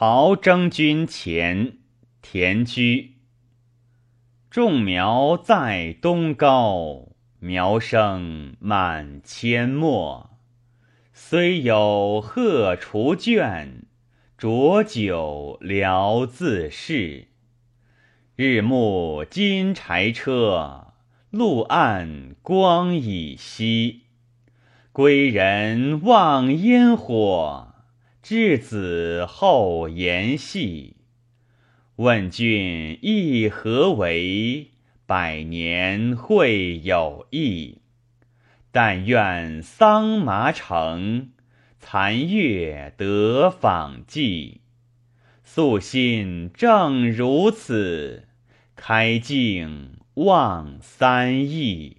陶征君前，田居。种苗在东高，苗生满阡陌。虽有鹤雏倦，浊酒聊自适。日暮金柴车，路暗光已稀。归人望烟火，稚子后言戏。问君意何为？百年会有益。但愿桑麻成，残月得访寄。素心正如此，开镜望三亿。